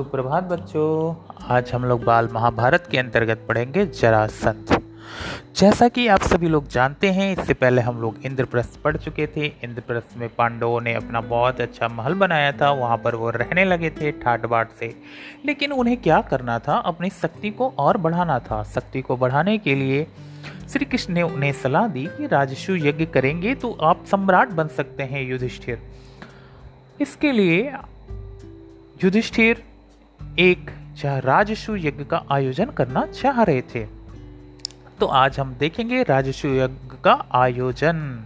सुप्रभात बच्चों। आज हम लोग बाल महाभारत के अंतर्गत पढ़ेंगे जरासंध जैसा कि आप सभी लोग जानते हैं, इससे पहले हम लोग इंद्रप्रस्थ पढ़ चुके थे। इंद्रप्रस्थ में पांडवों ने अपना बहुत अच्छा महल बनाया था। वहाँ पर वो रहने लगे थे ठाट बाट से। लेकिन उन्हें क्या करना था? अपनी शक्ति को और बढ़ाना था। शक्ति को बढ़ाने के लिए श्री कृष्ण ने उन्हें सलाह दी कि राजस्व यज्ञ करेंगे तो आप सम्राट बन सकते हैं युधिष्ठिर। इसके लिए युधिष्ठिर एक राजस्व यज्ञ का आयोजन करना चाह रहे थे। तो आज हम देखेंगे राजस्व यज्ञ का आयोजन।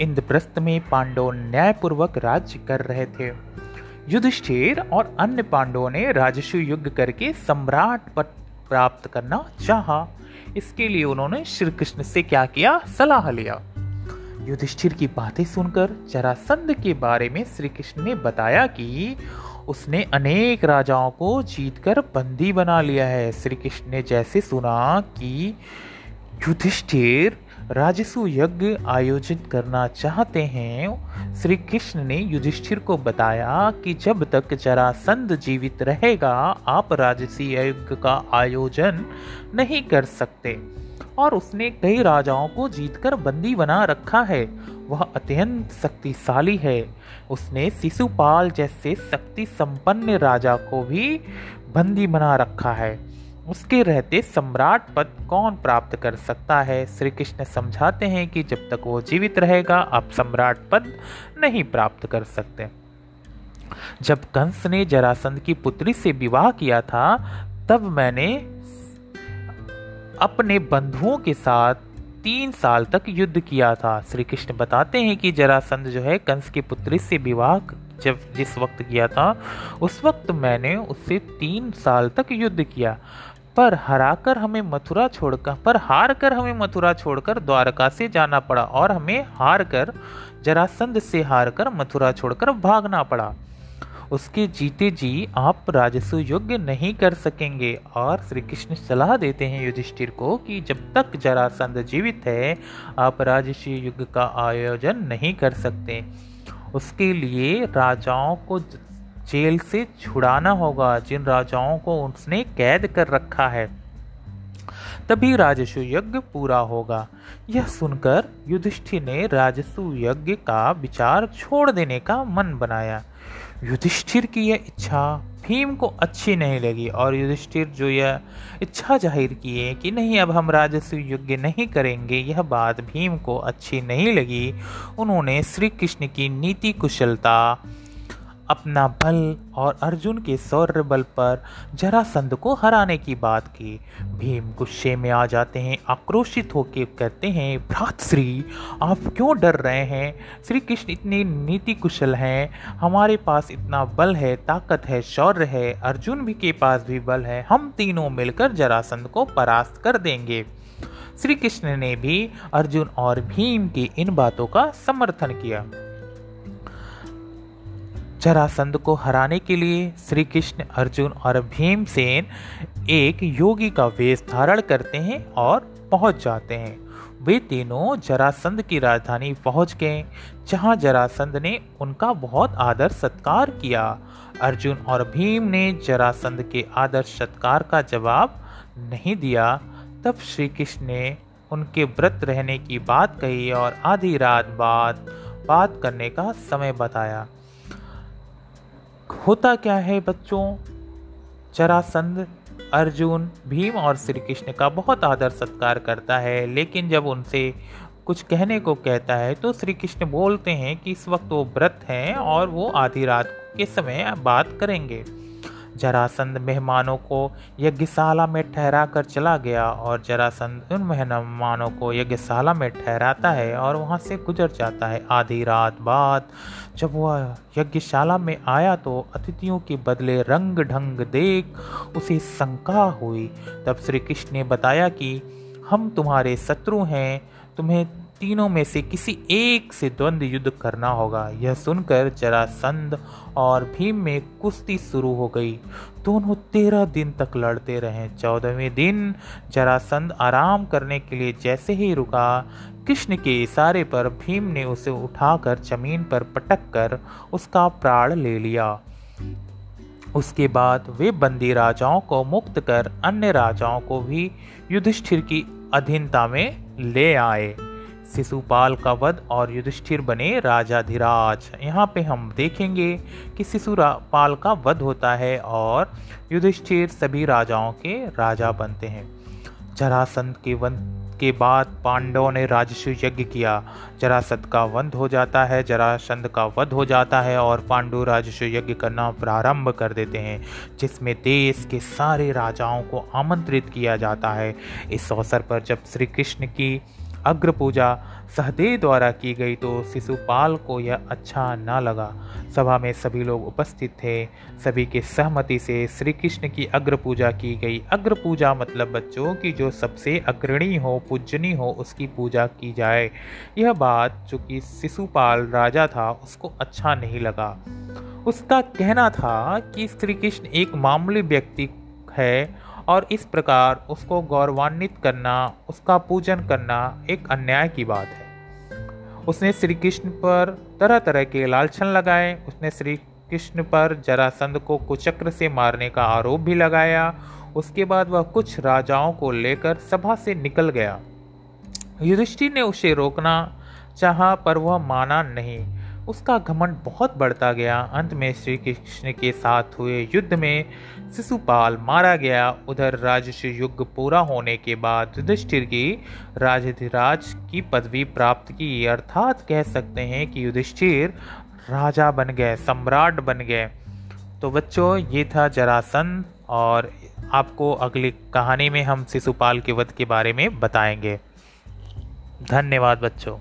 इंद्रप्रस्थ में पांडव न्यायपूर्वक राज्य कर रहे थे। युधिष्ठिर और अन्य पांडवों ने राजस्व युद्ध करके सम्राट पद प्राप्त करना चाहा। इसके लिए उन्होंने श्री कृष्ण से क्या किया? सलाह लिया। युधिष्ठिर की बातें सुनकर जरासंध के बारे में श्री कृष्ण ने बताया कि उसने अनेक राजाओं को जीतकर बंदी बना लिया है। श्री कृष्ण ने जैसे सुना कि युधिष्ठिर राजस्व यज्ञ आयोजित करना चाहते हैं श्री कृष्ण ने युधिष्ठिर को बताया कि जब तक जरासंध जीवित रहेगा, आप राजस्व यज्ञ का आयोजन नहीं कर सकते। और उसने कई राजाओं को जीतकर बंदी बना रखा है। वह अत्यंत शक्तिशाली है। उसने शिशुपाल जैसे शक्ति संपन्न राजा को भी बंदी बना रखा है। उसके रहते सम्राट पद कौन प्राप्त कर सकता है? श्री कृष्ण समझाते हैं कि जब तक वो जीवित रहेगा, आप सम्राट पद नहीं प्राप्त कर सकते। जब कंस ने जरासंध की पुत्री से विवाह किया था, तब मैंने अपने बंधुओं के साथ तीन साल तक युद्ध किया था। श्री कृष्ण बताते हैं कि जरासंध जो है, कंस की पुत्री से विवाह जब जिस वक्त किया था, उस वक्त मैंने उससे तीन साल तक युद्ध किया। पर हराकर हमें मथुरा छोड़कर, पर हार कर हमें मथुरा छोड़कर द्वारका से जाना पड़ा और हमें हार कर जरासंध से हार कर मथुरा छोड़कर भागना पड़ा। उसके जीते जी आप राजस्व योग्य नहीं कर सकेंगे। और श्री कृष्ण सलाह देते हैं युधिष्ठिर को कि जब तक जरासंध जीवित है, आप राजस्व युग का आयोजन नहीं कर सकते। उसके लिए राजाओं को जेल से छुड़ाना होगा। जिन राजाओं को उसने कैद कर रखा है तभी राजस्व यज्ञ पूरा होगा। यह सुनकर युधिष्ठिर ने राजस्व यज्ञ का विचार छोड़ देने का मन बनाया। युधिष्ठिर की यह इच्छा भीम को अच्छी नहीं लगी और युधिष्ठिर जो यह इच्छा ज़ाहिर किए कि नहीं, अब हम राजस्व यज्ञ नहीं करेंगे, यह बात भीम को अच्छी नहीं लगी। उन्होंने श्री कृष्ण की नीति कुशलता अपना बल और अर्जुन के सौर्य बल पर जरासंध को हराने की बात की। भीम गुस्से में आ जाते हैं, आक्रोशित होकर कहते हैं, भ्रात श्री, आप क्यों डर रहे हैं? श्री कृष्ण इतने नीति कुशल हैं। हमारे पास इतना बल है, ताकत है, शौर्य है। अर्जुन भी के पास भी बल है। हम तीनों मिलकर जरासंध को परास्त कर देंगे। श्री कृष्ण ने भी अर्जुन और भीम की इन बातों का समर्थन किया। जरासंध को हराने के लिए श्री कृष्ण अर्जुन और भीमसेन एक योगी का वेश धारण करते हैं और पहुँच जाते हैं। वे तीनों जरासंध की राजधानी पहुँच गए, जहाँ जरासंध ने उनका बहुत आदर सत्कार किया। अर्जुन और भीम ने जरासंध के आदर सत्कार का जवाब नहीं दिया। तब श्री कृष्ण ने उनके व्रत रहने की बात कही और आधी रात बाद बात करने का समय बताया। होता क्या है बच्चों? जरासंध अर्जुन भीम और श्री कृष्ण का बहुत आदर सत्कार करता है, लेकिन जब उनसे कुछ कहने को कहता है तो श्री कृष्ण बोलते हैं कि इस वक्त वो व्रत हैं और वो आधी रात के समय बात करेंगे। जरासंध मेहमानों को यज्ञशाला में ठहरा कर चला गया और जरासंध उन मेहमानों को यज्ञशाला में ठहराता है और वहाँ से गुजर जाता है। आधी रात बाद जब वह यज्ञशाला में आया तो अतिथियों के बदले रंग ढंग देख उसे शंका हुई। तब श्री कृष्ण ने बताया कि हम तुम्हारे शत्रु हैं, तुम्हें तीनों में से किसी एक से द्वंद्व युद्ध करना होगा। यह सुनकर जरासंध और भीम में कुश्ती शुरू हो गई। दोनों तेरह दिन तक लड़ते रहे। चौदहवें दिन जरासंध आराम करने के लिए जैसे ही रुका, कृष्ण के इशारे पर भीम ने उसे उठाकर ज़मीन पर पटक कर उसका प्राण ले लिया। उसके बाद वे बंदी राजाओं को मुक्त कर अन्य राजाओं को भी युधिष्ठिर की अधीनता में ले आए। शिशुपाल का वध और युधिष्ठिर बने राजाधिराज। यहाँ पे हम देखेंगे कि शिशुपाल का वध होता है और युधिष्ठिर सभी राजाओं के राजा बनते हैं। जरासंध के वध के बाद पांडवों ने राजस्व यज्ञ किया। जरासंध का वध हो जाता है, जरासंध का वध हो जाता है और पांडु राजस्व यज्ञ करना प्रारंभ कर देते हैं, जिसमें देश के सारे राजाओं को आमंत्रित किया जाता है। इस अवसर पर जब श्री कृष्ण की अग्र पूजा सहदेव द्वारा की गई तो शिशुपाल को यह अच्छा ना लगा। सभा में सभी लोग उपस्थित थे। सभी के सहमति से श्री कृष्ण की अग्र पूजा की गई। अग्र पूजा मतलब बच्चों की जो सबसे अग्रणी हो, पूजनी हो, उसकी पूजा की जाए। यह बात जो कि शिशुपाल राजा था, उसको अच्छा नहीं लगा। उसका कहना था कि श्री कृष्ण एक मामूली व्यक्ति है और इस प्रकार उसको गौरवान्वित करना, उसका पूजन करना एक अन्याय की बात है। उसने श्री कृष्ण पर तरह तरह के लालछन लगाए, उसने श्री कृष्ण पर जरासंध को कुचक्र से मारने का आरोप भी लगाया, उसके बाद वह कुछ राजाओं को लेकर सभा से निकल गया। युधिष्ठिर ने उसे रोकना चाहा, पर वह माना नहीं। उसका घमंड बहुत बढ़ता गया। अंत में श्री कृष्ण के साथ हुए युद्ध में शिशुपाल मारा गया। उधर राजस्व युग पूरा होने के बाद युधिष्ठिर की राजधिराज की पदवी प्राप्त की। अर्थात कह सकते हैं कि युधिष्ठिर राजा बन गए, सम्राट बन गए। तो बच्चों, ये था जरासन और आपको अगली कहानी में हम शिशुपाल के वध के बारे में बताएँगे। धन्यवाद बच्चों।